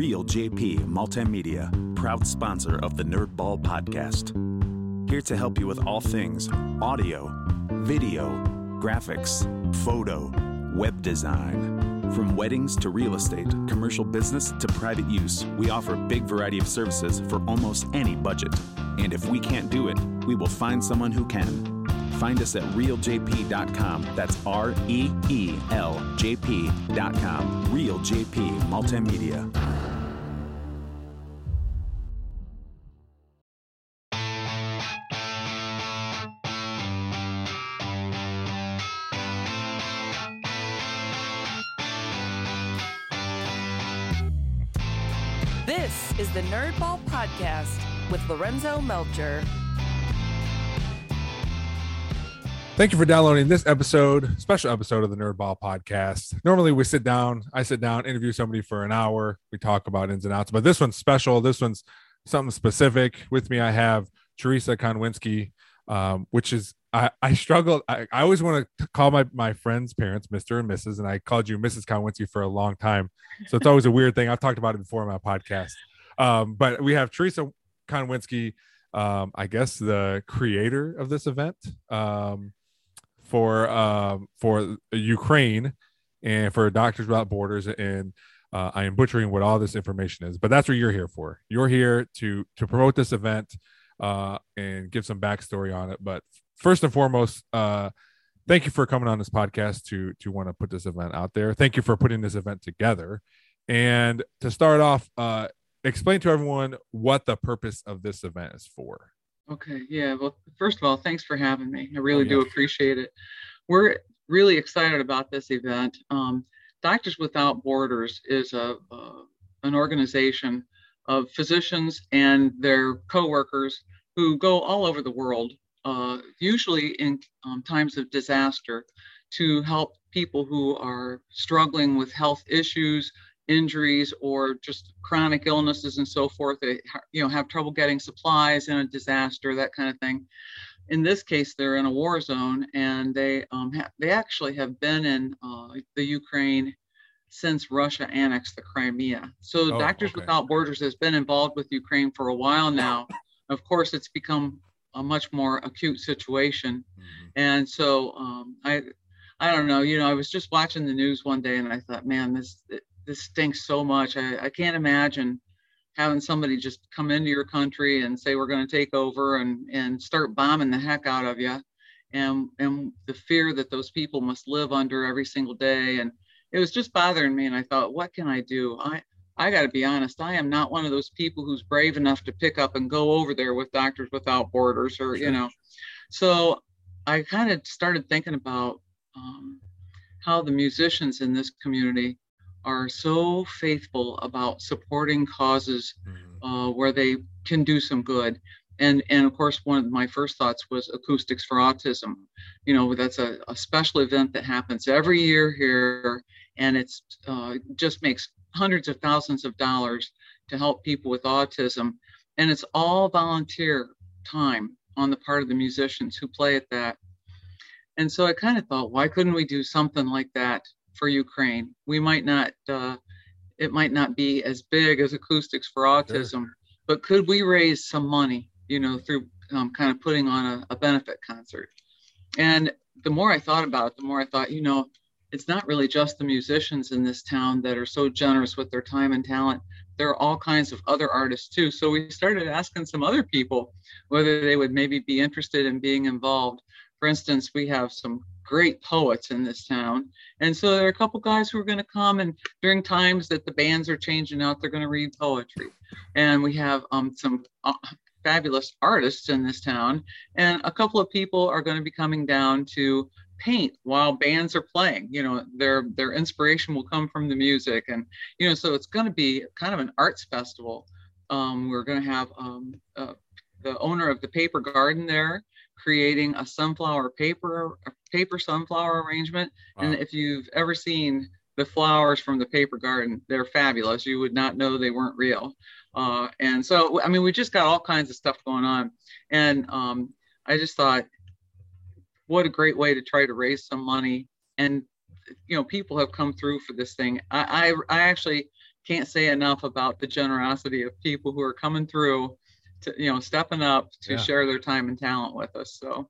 Reel JP Multimedia, proud sponsor of the Nerdball Podcast. Here to help you with all things audio, video, graphics, photo, web design. From weddings to real estate, commercial business to private use, we offer a big variety of services for almost any budget. And if we can't do it, we will find someone who can. Find us at reeljp.com. That's R E E L J P.com. Reel JP Multimedia. Nerdball Podcast with Lorenzo Melcher. Thank you for downloading this episode, special episode of the Nerdball Podcast. Normally, we sit down, I sit down, interview somebody for an hour, we talk about ins and outs, but this one's special. This one's something specific. With me, I have Theresa Konwinski, um, which is I, I struggled. I, I always want to call my, my friends' parents Mr. and Mrs. And I called you Mrs. Konwinski for a long time. So it's always a weird thing. I've talked about it before in my podcast. Um, but we have Theresa Konwinski, um, I guess the creator of this event um, for um, for Ukraine and for Doctors Without Borders. And uh, I am butchering what all this information is, but that's what you're here for. You're here to to promote this event uh, and give some backstory on it. But first and foremost, uh, thank you for coming on this podcast to to want to put this event out there. Thank you for putting this event together. And to start off, uh, explain to everyone what the purpose of this event is for. Okay, yeah. Well, first of all, thanks for having me. I really Oh, yeah. do appreciate it. We're really excited about this event. Um, Doctors Without Borders is a uh, an organization of physicians and their coworkers who go all over the world, uh, usually in um, times of disaster, to help people who are struggling with health issues, injuries, or just chronic illnesses and so forth. They you know have trouble getting supplies in a disaster, that kind of thing. In this case, they're in a war zone, and they um, ha- they actually have been in uh, the Ukraine since Russia annexed the Crimea. So Oh, Doctors okay. Without Borders has been involved with Ukraine for a while now. Of course, it's become a much more acute situation, and so um, I, I don't know. You know, I was just watching the news one day, and I thought, man, this this stinks so much. I, I can't imagine having somebody just come into your country and say we're going to take over and and start bombing the heck out of you, and and the fear that those people must live under every single day. And it was just bothering me, and I thought, what can I do? I I got to be honest. I am not one of those people who's brave enough to pick up and go over there with Doctors Without Borders, or you know. So I kind of started thinking about um, how the musicians in this community are so faithful about supporting causes Mhm. uh, where they can do some good. And, and of course, one of my first thoughts was Acoustics for Autism. You know, that's a, a special event that happens every year here, and it's uh, just makes hundreds of thousands of dollars to help people with autism. And it's all volunteer time on the part of the musicians who play at that. And so I kind of thought, why couldn't we do something like that for Ukraine? We might not, uh, it might not be as big as Acoustics for Autism, but could we raise some money, you know, through um, kind of putting on a, a benefit concert? And the more I thought about it, the more I thought, you know, it's not really just the musicians in this town that are so generous with their time and talent. There are all kinds of other artists too. So we started asking some other people whether they would maybe be interested in being involved. For instance, we have some great poets in this town. And so there are a couple guys who are going to come and during times that the bands are changing out, they're going to read poetry. And we have um, some uh, fabulous artists in this town. And a couple of people are going to be coming down to paint while bands are playing. You know, their their inspiration will come from the music. And, you know, so it's going to be kind of an arts festival. Um, we're going to have um, uh, the owner of the paper garden there creating a sunflower paper a paper sunflower arrangement. And if you've ever seen the flowers from the paper garden they're fabulous. You would not know they weren't real. Uh, and so i mean we just got all kinds of stuff going on. And um, i just thought what a great way to try to raise some money. And you know people have come through for this thing. I i, I actually can't say enough about the generosity of people who are coming through to you know stepping up to Yeah. share their time and talent with us so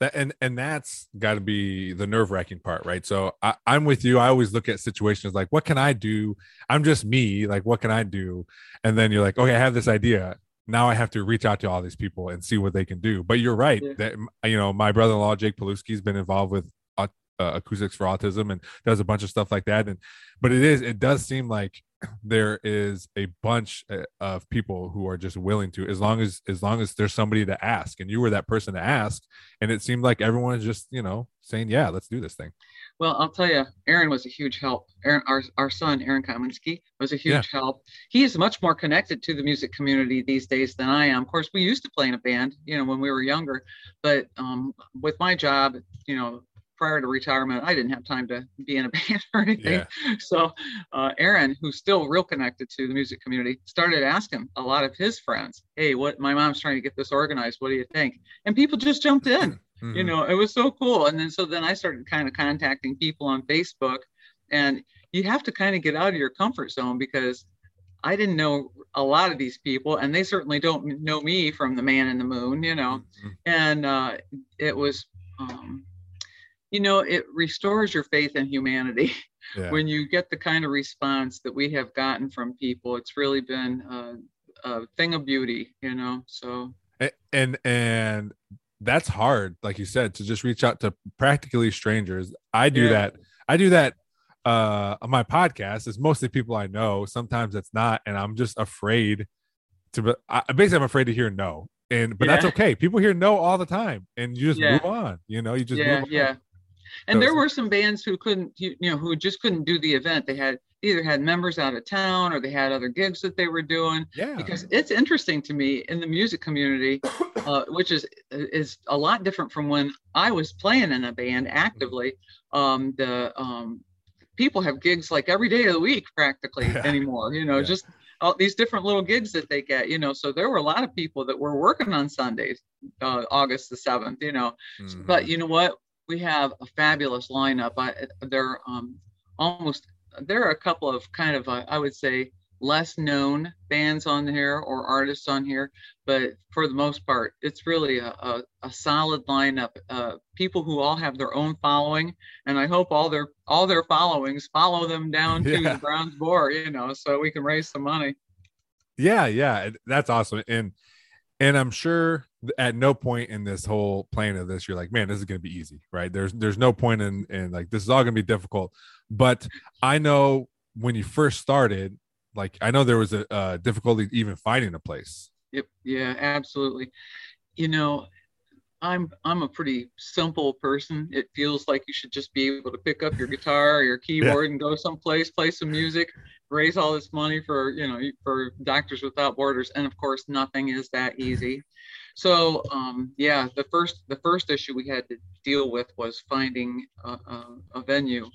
that and and that's got to be the nerve wracking part, right? So I, I'm with you. I always look at situations like, what can I do? I'm just me. Like, what can I do? And then you're like, okay, I have this idea. Now I have to reach out to all these people and see what they can do. But you're right Yeah. that you know my brother-in-law Jake Paluski's been involved with uh, uh, acoustics for autism and does a bunch of stuff like that. And but it is it does seem like there is a bunch uh, of people who are just willing to as long as as long as there's somebody to ask and you were that person to ask and it seemed like everyone is just you know saying yeah let's do this thing Well, I'll tell you, Aaron was a huge help. Aaron, our, our son, Aaron Konwinski, was a huge help. He is much more connected to the music community these days than I am. Of course, we used to play in a band, you know, when we were younger, but um, with my job, you know, prior to retirement, I didn't have time to be in a band or anything. So uh, Aaron, who's still real connected to the music community, started asking a lot of his friends, "Hey, what? My mom's trying to get this organized. What do you think?" And people just jumped in you Mhm. know it was so cool and then so then i started kind of contacting people on facebook and you have to kind of get out of your comfort zone because i didn't know a lot of these people and they certainly don't know me from the man in the moon you know Mhm. and uh, it was um, you know it restores your faith in humanity. Yeah. when you get the kind of response that we have gotten from people it's really been uh, a thing of beauty you know so. A- and and that's hard like you said to just reach out to practically strangers. I do Yeah. that i do that uh on my podcast. It's mostly people i know. Sometimes it's not and i'm just afraid to I, basically i'm afraid to hear no. And but that's okay. People hear no all the time and you just Yeah. move on you know you just yeah move on. yeah and there were some bands who couldn't you know who just couldn't do the event they had either had members out of town or they had other gigs that they were doing yeah because it's interesting to me in the music community uh, which is is a lot different from when i was playing in a band actively um, the um, people have gigs like every day of the week practically Yeah. anymore you know Yeah. just all these different little gigs that they get you know so there were a lot of people that were working on sundays uh, august the 7th you know Mhm. but you know what? We have a fabulous lineup. I, they're um, almost there are a couple of kind of uh, I would say less known bands on here or artists on here, but for the most part, it's really a, a, a solid lineup. Uh, people who all have their own following, and I hope all their all their followings follow them down to Yeah. the Bronze Boar, you know, so we can raise some money. yeah yeah that's awesome and and i'm sure at no point in this whole plan of this you're like man this is going to be easy right there's there's no point in in like this is all going to be difficult but i know when you first started like i know there was a, uh difficulty even finding a place Yep. Yeah, absolutely. You know, I'm I'm a pretty simple person. It feels like you should just be able to pick up your guitar or your keyboard and go someplace, play some music, raise all this money for you know for Doctors Without Borders, and of course, nothing is that easy. So um, yeah, the first the first issue we had to deal with was finding a, a, a venue,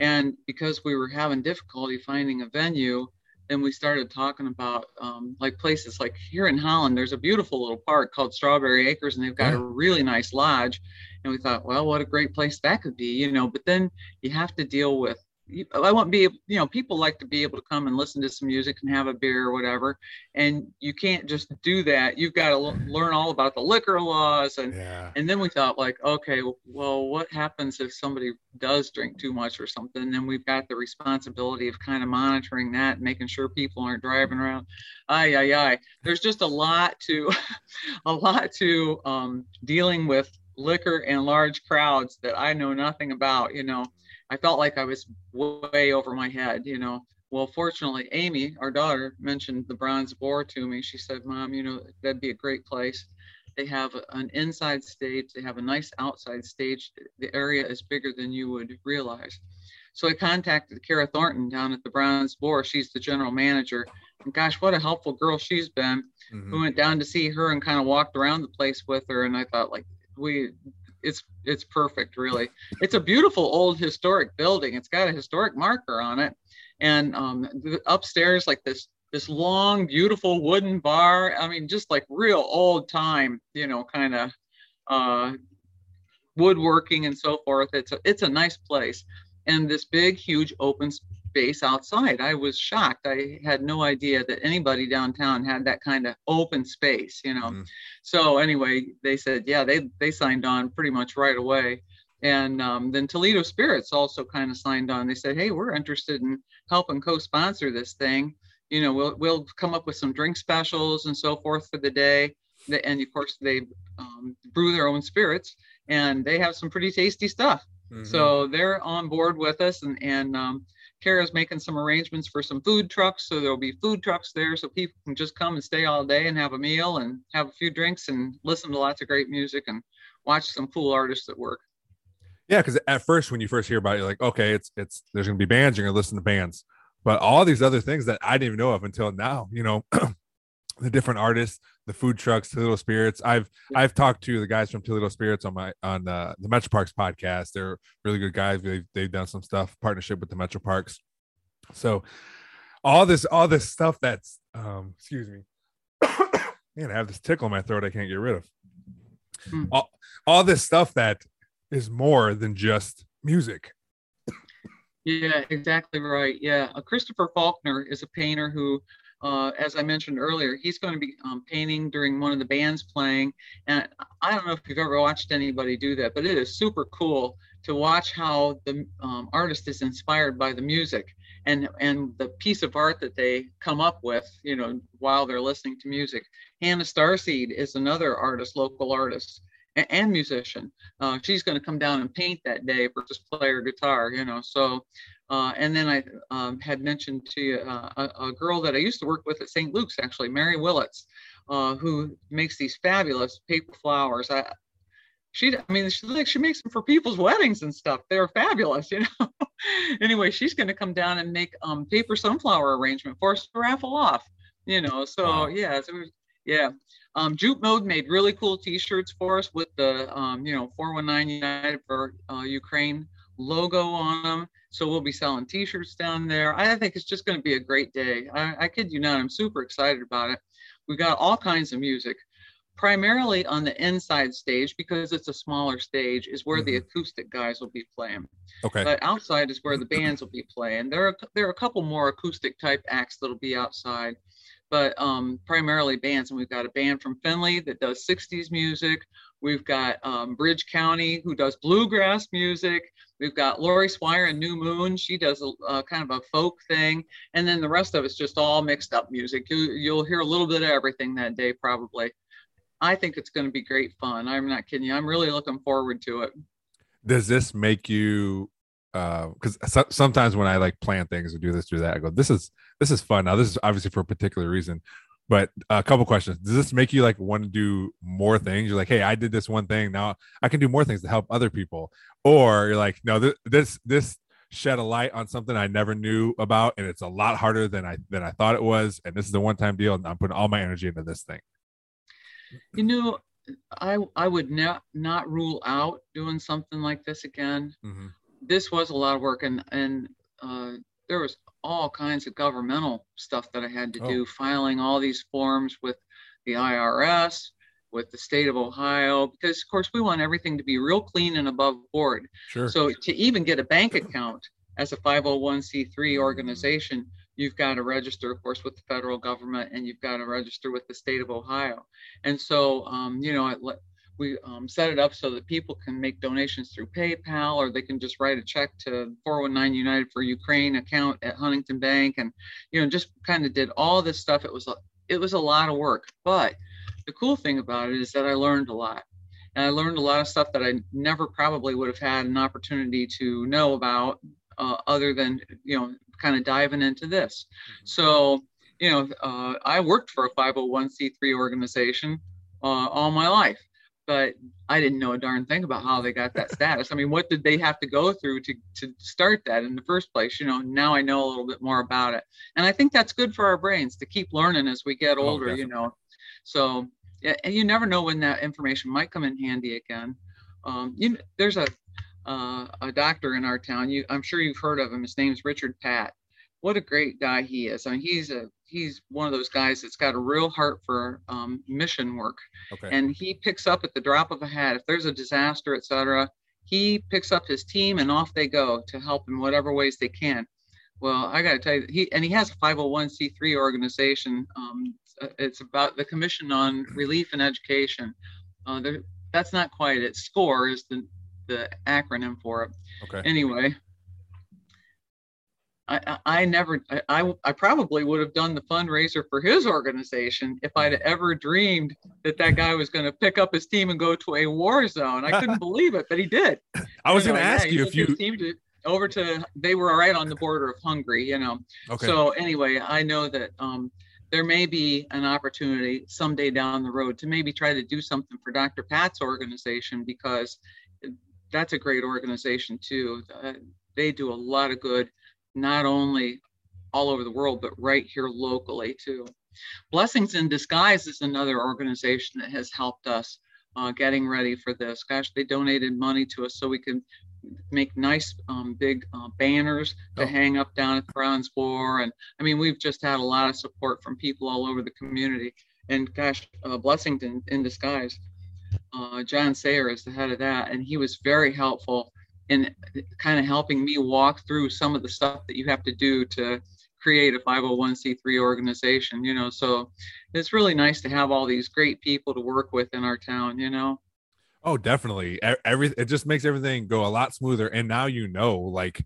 and because we were having difficulty finding a venue, then we started talking about um, like places like here in Holland, there's a beautiful little park called Strawberry Acres, and they've got Yeah. a really nice lodge. And we thought, well, what a great place that could be, you know. But then you have to deal with. I want to be, you know, people like to be able to come and listen to some music and have a beer or whatever, and you can't just do that. You've got to l- learn all about the liquor laws and yeah and then we thought like, okay, well, what happens if somebody does drink too much or something? And then we've got the responsibility of kind of monitoring that, and making sure people aren't driving around. Ay, ay, ay. There's just a lot to, a lot to um, dealing with liquor and large crowds that I know nothing about. You know, I felt like I was way over my head. You know. Well, fortunately, Amy, our daughter, mentioned the Bronze Boar to me. She said, "Mom, you know that'd be a great place." They have an inside stage. They have a nice outside stage. The area is bigger than you would realize. So I contacted Kara Thornton down at the Bronze Boar. She's the general manager. And gosh, what a helpful girl she's been. Mhm. We went down to see her and kind of walked around the place with her. And I thought, like, we, it's it's perfect, really. It's a beautiful old historic building. It's got a historic marker on it, and um, upstairs, like this this long, beautiful wooden bar. I mean, just like real old time, you know, kind of uh, woodworking and so forth. It's a it's a nice place, and this big, huge open space outside. I was shocked. I had no idea that anybody downtown had that kind of open space, you know. Mhm. So anyway, they said, yeah, they they signed on pretty much right away. And um, then Toledo Spirits also kind of signed on. They said, hey, we're interested in helping co-sponsor this thing. You know, we'll we'll come up with some drink specials and so forth for the day. And of course, they um, brew their own spirits, and they have some pretty tasty stuff. Mhm. So they're on board with us, and and um, Kara's making some arrangements for some food trucks. So there'll be food trucks there, so people can just come and stay all day and have a meal and have a few drinks and listen to lots of great music and watch some cool artists at work. Yeah, because at first when you first hear about it, you're like, okay, it's it's there's gonna be bands, you're gonna listen to bands. But all these other things that I didn't even know of until now, you know, the different artists, the food trucks, Toledo Spirits. I've I've talked to the guys from Toledo Spirits on my on uh, the Metro Parks podcast. They're really good guys. They've they've done some stuff partnership with the Metro Parks. So all this all this stuff that's um excuse me. Man, I have this tickle in my throat I can't get rid of. Hmm. All, all this stuff that is more than just music. Yeah, exactly right. Yeah, uh, Christopher Faulkner is a painter who, uh, as I mentioned earlier, he's going to be um, painting during one of the bands playing. And I don't know if you've ever watched anybody do that, but it is super cool to watch how the um, artist is inspired by the music and and the piece of art that they come up with, you know, while they're listening to music. Hannah Starseed is another artist, local artist and musician. Uh, she's going to come down and paint that day versus play her guitar, you know. So, uh, and then I um, had mentioned to you uh, a, a girl that I used to work with at St. Luke's, actually, Mary Willits, uh, who makes these fabulous paper flowers. I, she, I mean, she like she makes them for people's weddings and stuff. They're fabulous, you know. anyway, she's going to come down and make um, paper sunflower arrangement for us to raffle off, you know. So Wow. yeah, so yeah. Um, Jute Mode made really cool T-shirts for us with the, um, you know, 419 United for uh, Ukraine logo on them. So we'll be selling T-shirts down there. I think it's just going to be a great day. I, I kid you not, I'm super excited about it. We got all kinds of music, primarily on the inside stage because it's a smaller stage, is where the mm-hmm. acoustic guys will be playing. Okay. But outside is where the bands will be playing. There are there are a couple more acoustic type acts that'll be outside, but um, primarily bands. And we've got a band from Findlay that does 60s music. We've got um, Bridge County who does bluegrass music. We've got Lori Swire and New Moon. She does a, a kind of a folk thing, and then the rest of it's just all mixed up music. You, you'll hear a little bit of everything that day probably. I think it's going to be great fun. I'm not kidding you. I'm really looking forward to it. Does this make you uh because so, sometimes when I like plan things or do this, do that, I go, this is this is fun. Now this is obviously for a particular reason. But a couple questions. Does this make you like want to do more things? You're like, hey, I did this one thing. Now I can do more things to help other people. Or you're like, no, this this this shed a light on something I never knew about, and it's a lot harder than I than I thought it was. And this is a one time deal, and I'm putting all my energy into this thing. You know, I I would not not rule out doing something like this again. Mm-hmm. This was a lot of work, and and uh, there was all kinds of governmental stuff that I had to Oh. do, filing all these forms with the IRS, with the state of Ohio, because of course we want everything to be real clean and above board. Sure. So to even get a bank account as a 501c3 organization, you've got to register, of course, with the federal government, and you've got to register with the state of Ohio. And so, um, you know, we um, set it up so that people can make donations through PayPal, or they can just write a check to 419 United for Ukraine account at Huntington Bank, and you know, just kind of did all this stuff. It was a, it was a lot of work, but the cool thing about it is that I learned a lot. And I learned a lot of stuff that I never probably would have had an opportunity to know about uh, other than, you know, kind of diving into this. So, you know, uh, I worked for a 501c3 organization uh, all my life, but I didn't know a darn thing about how they got that status. I mean, what did they have to go through to, to start that in the first place? You know, now I know a little bit more about it. And I think that's good for our brains to keep learning as we get Oh, older, you know. So, yeah, and you never know when that information might come in handy again. Um, you there's a uh, a doctor in our town. You, I'm sure you've heard of him. His name's Richard Pat. What a great guy he is. I mean, he's a he's one of those guys that's got a real heart for um, mission work, Okay. and he picks up at the drop of a hat. If there's a disaster, etc., he picks up his team and off they go to help in whatever ways they can. Well, I got to tell you, he and he has a 501c3 organization. Um, it's about the Commission on Relief and Education. Uh, that's not quite it. SCORE is the the acronym for it. Okay. Anyway, I, I never, I, I probably would have done the fundraiser for his organization if I'd ever dreamed that that guy was going to pick up his team and go to a war zone. I couldn't believe it, but he did. I was going to ask you if you team to, over to, they were right on the border of Hungary, you know. Okay. So anyway, I know that um, there may be an opportunity someday down the road to maybe try to do something for Dr. Pat's organization because that's a great organization too. Uh, they do a lot of good not only all over the world, but right here locally too. Blessings in Disguise is another organization that has helped us uh, getting ready for this. Gosh, they donated money to us so we can make nice um, big uh, banners to oh. hang up down at the ground floor. And I mean, we've just had a lot of support from people all over the community. And gosh, uh, Blessings in, in Disguise. Uh, John Sayer is the head of that, and he was very helpful in kind of helping me walk through some of the stuff that you have to do to create a 501c3 organization you know? So it's really nice to have all these great people to work with in our town you know? Oh definitely. Every it just makes everything go a lot smoother and now you know like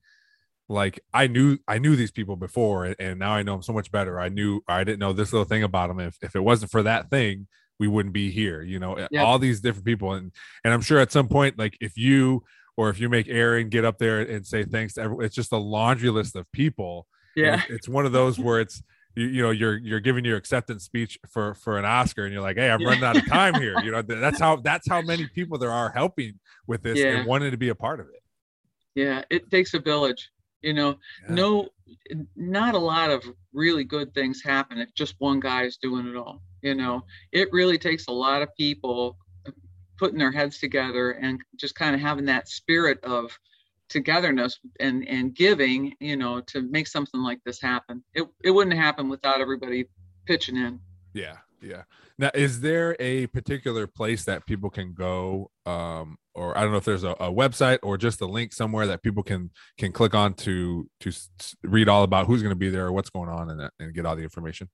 like i knew i knew these people before and now i know them so much better. I knew i didn't know this little thing about them if, if it wasn't for that thing we wouldn't be here you know? Yep. all these different people and and i'm sure at some point like if you or if you make Aaron get up there and say thanks to everyone, it's just a laundry list of people. Yeah, it's one of those where it's you, you, know you're you're giving your acceptance speech for for an Oscar, and you're like, hey, I'm running out of time here. You know, that's how that's how many people there are helping with this yeah. and wanting to be a part of it. Yeah, it takes a village. You know, yeah. no, not a lot of really good things happen if just one guy is doing it all. You know, it really takes a lot of people putting their heads together and just kind of having that spirit of togetherness and and giving you know to make something like this happen. It, it wouldn't happen without everybody pitching in. Yeah yeah. Now is there a particular place that people can go um or i don't know if there's a, a website or just a link somewhere that people can can click on to to read all about who's going to be there what's going on and, and get all the information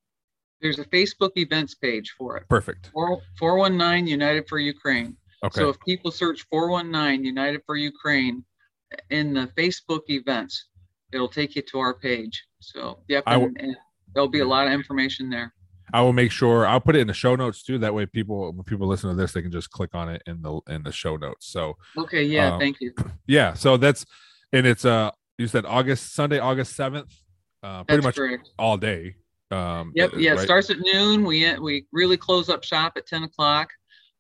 there's a Facebook events page for it. Perfect. 419 United for Ukraine. Okay. So if people search 419 United for Ukraine in the Facebook events, it'll take you to our page. So yep, and, and there'll be a lot of information there. I will make sure I'll put it in the show notes too. That way, people when people listen to this, they can just click on it in the in the show notes. So okay, yeah, um, thank you. Yeah, so that's and it's uh you said August Sunday, August seventh, uh, pretty that's much correct. all day. Um, yep. Yeah. Right? It starts at noon. We we really close up shop at 10 o'clock.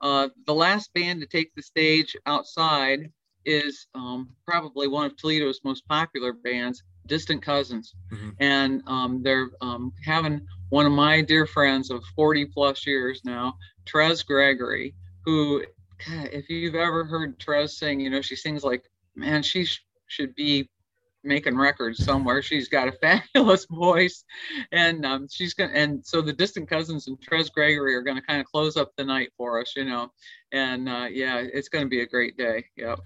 Uh, the last band to take the stage outside is um, probably one of Toledo's most popular bands, Distant Cousins. Mm-hmm. And um, they're um, having one of my dear friends of 40 plus years now, Trez Gregory, who, God, if you've ever heard Trez sing, you know, she sings like, man, she sh- should be making records somewhere. She's got a fabulous voice, and um, she's gonna. And so the distant cousins and Tres Gregory are gonna kind of close up the night for us, you know. And uh, yeah, it's gonna be a great day. Yep.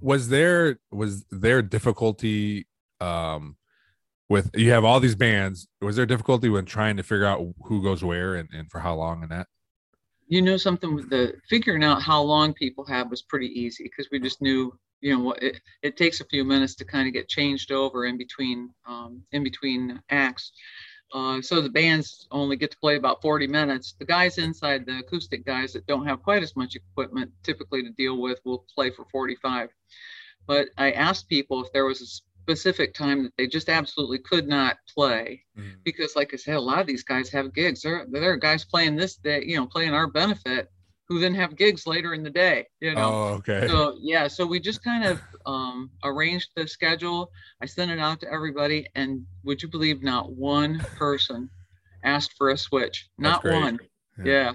Was there was there difficulty um, with you have all these bands? Was there difficulty when trying to figure out who goes where and, and for how long and that? You know something with the figuring out how long people have was pretty easy because we just knew you know it, it takes a few minutes to kind of get changed over in between um, in between acts. Uh, so the bands only get to play about 40 minutes. The guys inside the acoustic guys that don't have quite as much equipment typically to deal with will play for 45 but i asked people if there was a specific time that they just absolutely could not play mm-hmm. because like i said a lot of these guys have gigs. There, there are guys playing this day you know playing our benefit who then have gigs later in the day you know? Oh, okay. So yeah so we just kind of um, arranged the schedule. I sent it out to everybody and would you believe not one person asked for a switch? Not one. Yeah. yeah.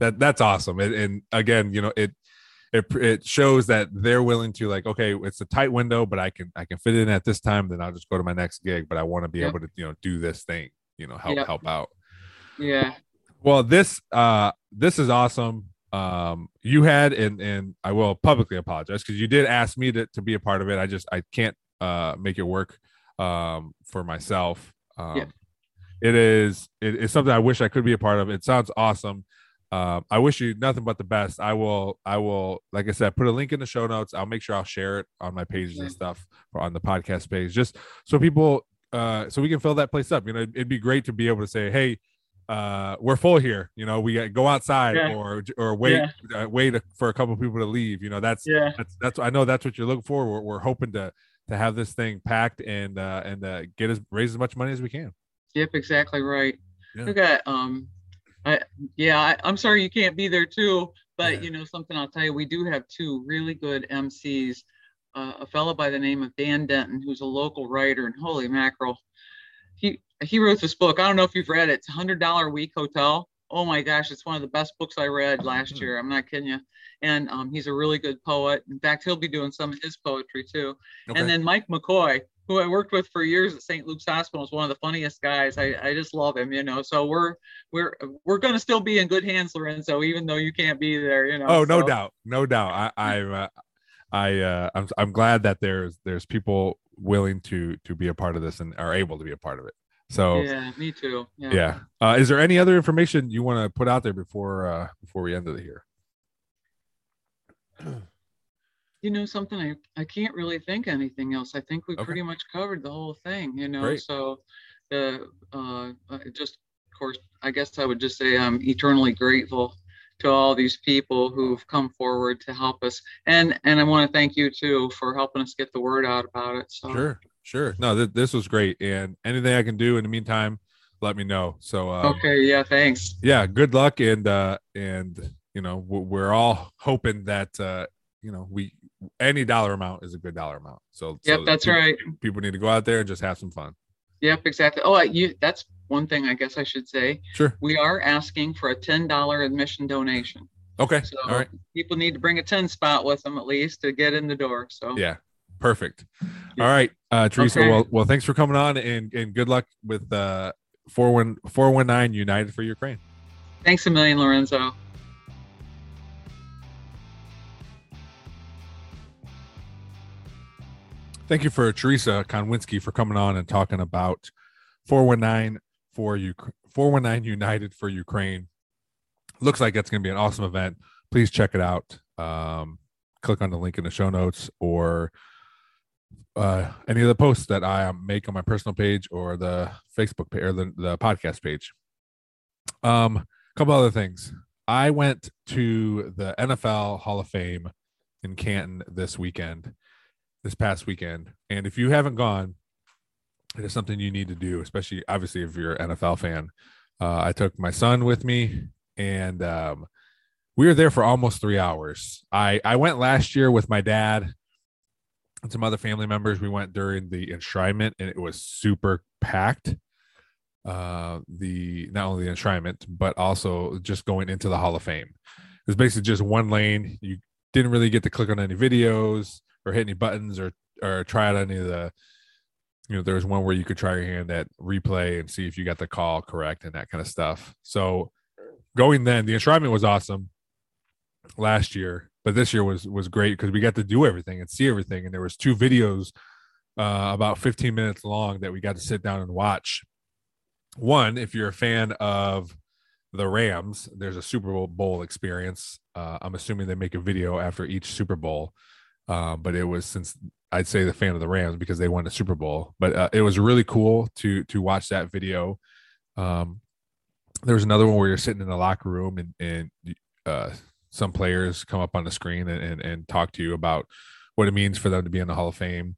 that that's awesome. And, and again you know it it, it shows that they're willing to like okay it's a tight window but i can i can fit in at this time then i'll just go to my next gig but i want to be yep. able to you know do this thing you know help yep. help out. Yeah well, this uh this is awesome. Um, you had and and I will publicly apologize because you did ask me to, to be a part of it. I just I can't uh make it work. um, for myself. Um, Yeah. It is it is something I wish I could be a part of. It sounds awesome. Um, I wish you nothing but the best. I will I will like I said put a link in the show notes. I'll make sure I'll share it on my pages and stuff or on the podcast page just so people uh so we can fill that place up. You know, it'd be great to be able to say, hey, uh we're full here you know we got go outside Yeah. or or wait uh, wait for a couple of people to leave you know that's Yeah. that's that's I know that's what you're looking for. We're, we're hoping to to have this thing packed and uh and uh, get as raise as much money as we can. Yep, exactly right. Yeah. We got um I yeah, I, I'm sorry you can't be there too, but Yeah. you know something I'll tell you, we do have two really good MCs. Uh, a fellow by the name of Dan Denton, who's a local writer, and holy mackerel, he he wrote this book. I don't know if you've read it. It's Hundred Dollar a Week Hotel. Oh my gosh, it's one of the best books I read last Hmm. year. I'm not kidding you. And um, he's a really good poet. In fact, he'll be doing some of his poetry too. Okay. And then Mike McCoy, who I worked with for years at St. Luke's Hospital, is one of the funniest guys. I, I just love him, you know. So we're we're we're gonna still be in good hands, Lorenzo, even though you can't be there, you know. oh, no so- doubt, no doubt. I I uh, I uh, I'm I'm glad that there's there's people willing to to be a part of this and are able to be a part of it. So Yeah, me too. Yeah. yeah. Uh, is there any other information you want to put out there before uh before we end it here? You know something, I, I can't really think anything else. I think we Okay. pretty much covered the whole thing, you know. Great. So the uh uh, just of course I guess I would just say I'm eternally grateful to all these people who've come forward to help us. And and I want to thank you too for helping us get the word out about it. So Sure, sure. No, th- this was great, and anything I can do in the meantime, let me know. So um, Okay, yeah, thanks. yeah good luck and uh and you know we're all hoping that uh you know we any dollar amount is a good dollar amount so Yep, so that's people, right. people need to go out there and just have some fun Yep, exactly. Oh, I- you that's one thing I guess I should say. sure We are asking for a $10 admission donation. okay So all right people need to bring a 10 spot with them at least to get in the door. So yeah perfect all right uh theresa Okay. well well thanks for coming on and and good luck with uh 41 419 united for ukraine thanks a million, Lorenzo. Thank you for Theresa Konwinski for coming on and talking about 419 for you 419 United for Ukraine. Looks like that's going to be an awesome event. Please check it out. Um, click on the link in the show notes or uh, any of the posts that I make on my personal page or the Facebook page or the, the podcast page. Um, a couple other things. I went to the NFL Hall of Fame in Canton this weekend this past weekend. And if you haven't gone, it is something you need to do, especially obviously if you're an NFL fan. Uh, I took my son with me, and um, we were there for almost three hours. I I went last year with my dad and some other family members. We went during the enshrinement, and it was super packed. Uh, the not only the enshrinement, but also just going into the Hall of Fame. It was basically just one lane. You didn't really get to click on any videos or hit any buttons or or try out any of the you know there was one where you could try your hand at replay and see if you got the call correct and that kind of stuff. So going then the enshrinement was awesome last year but this year was was great because we got to do everything and see everything. And there was two videos uh, about 15 minutes long that we got to sit down and watch. One if you're a fan of the rams there's a super bowl experience. Uh, i'm assuming they make a video after each super bowl um, but it was since I'd say the fan of the Rams because they won the Super Bowl. But uh, it was really cool to to watch that video. Um, there was another one where you're sitting in the locker room and and uh, some players come up on the screen and, and and talk to you about what it means for them to be in the Hall of Fame.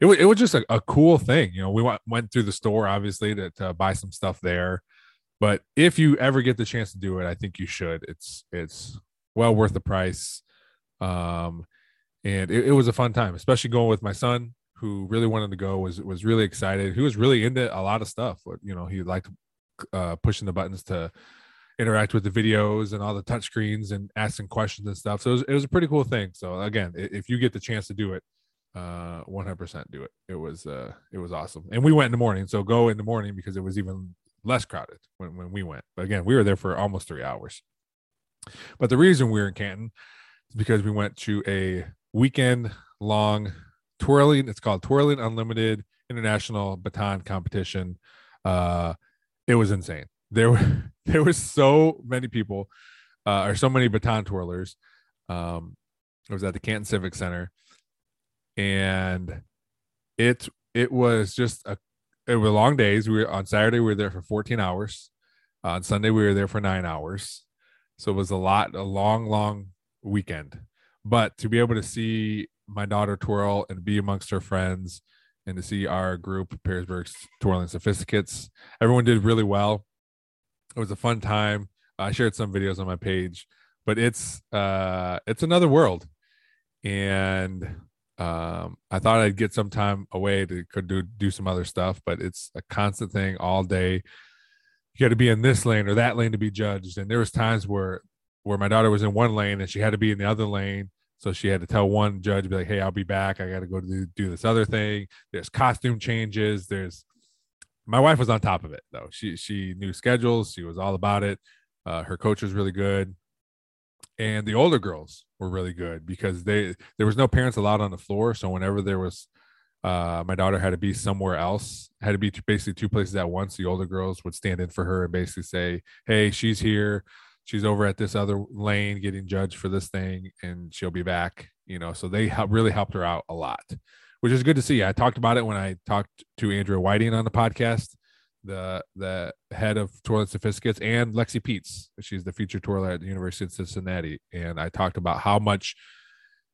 It was it was just a, a cool thing. You know, we went went through the store obviously to, to buy some stuff there. But if you ever get the chance to do it, I think you should. It's it's well worth the price. Um, and it, it was a fun time, especially going with my son who really wanted to go was was really excited. He was really into a lot of stuff. You know, he liked uh, pushing the buttons to interact with the videos and all the touch screens and asking questions and stuff. So it was, it was a pretty cool thing. So again, if you get the chance to do it, uh, 100% do it. It was uh, it was awesome. And we went in the morning, so go in the morning because it was even less crowded when when we went. But again, we were there for almost three hours. But the reason we were in Canton is because we went to a weekend long twirling. It's called Twirling Unlimited international baton competition. Uh, it was insane. There were there were so many people, uh, or so many baton twirlers. Um, it was at the Canton Civic Center, and it it was just a it were long days. We were on Saturday we were there for 14 hours. Uh, on Sunday we were there for nine hours. So it was a lot, a long, long weekend. But to be able to see my daughter twirl and be amongst her friends and to see our group, Perrysburg's Twirling Sophisticates, everyone did really well. It was a fun time. I shared some videos on my page, but it's uh it's another world. And um I thought I'd get some time away to could do do some other stuff, but it's a constant thing all day you got to be in this lane or that lane to be judged. And there was times where where my daughter was in one lane and she had to be in the other lane. So she had to tell one judge, be like, "Hey, I'll be back. I got to go do, do this other thing." There's costume changes. There's my wife was on top of it though. She she knew schedules. She was all about it. Uh, her coach was really good, and the older girls were really good because they there was no parents allowed on the floor. So whenever there was uh, my daughter had to be somewhere else, had to be basically two places at once. The older girls would stand in for her and basically say, Hey, she's here. She's over at this other lane getting judged for this thing and she'll be back. You know, so they really helped her out a lot, which is good to see. I talked about it when I talked to Andrea Whiting on the podcast, the the head of Twirling Sophisticates, and Lexi Peets. She's the featured twirler at the University of Cincinnati. And I talked about how much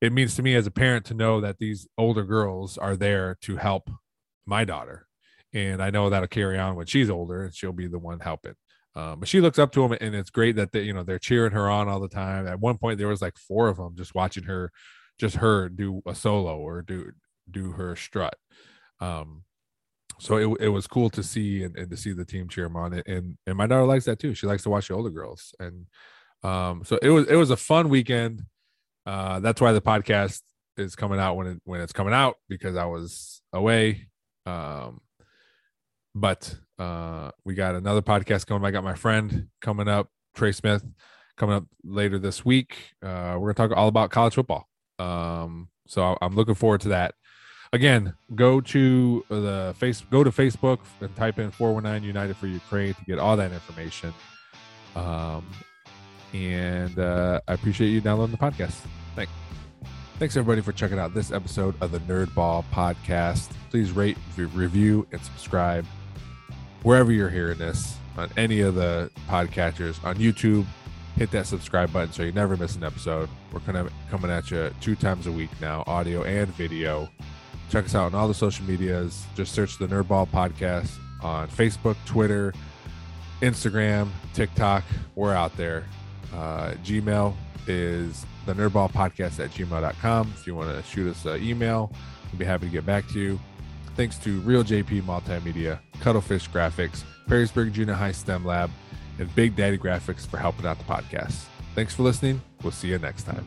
it means to me as a parent to know that these older girls are there to help my daughter and i know that'll carry on when she's older and she'll be the one helping um, but she looks up to them and it's great that they you know they're cheering her on all the time. At one point there was like four of them just watching her just her do a solo or do do her strut. Um so it, it was cool to see and, and to see the team cheer them on and and my daughter likes that too. She likes to watch the older girls and um so it was it was a fun weekend. Uh, that's why the podcast is coming out when it when it's coming out because I was away. Um, but uh, we got another podcast coming. I got my friend coming up, Trey Smith, coming up later this week. Uh, we're gonna talk all about college football. Um, so I'm looking forward to that. Again, go to the face, go to Facebook and type in 419 United for Ukraine to get all that information. Um, and uh, I appreciate you downloading the podcast. Thanks. Thanks everybody for checking out this episode of the Nerd Ball Podcast. Please rate, review, and subscribe wherever you're hearing this on any of the podcatchers on YouTube. Hit that subscribe button so you never miss an episode. We're kind of coming at you two times a week now, audio and video. Check us out on all the social medias. Just search the Nerdball Podcast on Facebook, Twitter, Instagram, TikTok. We're out there. Uh, Gmail is the nerdball podcast at gmail.com. If you want to shoot us an email, we'll be happy to get back to you. Thanks to Reel JP Multimedia, Cuttlefish Graphics, Perrysburg Junior High STEM Lab, and Big Daddy Graphics for helping out the podcast. Thanks for listening. We'll see you next time.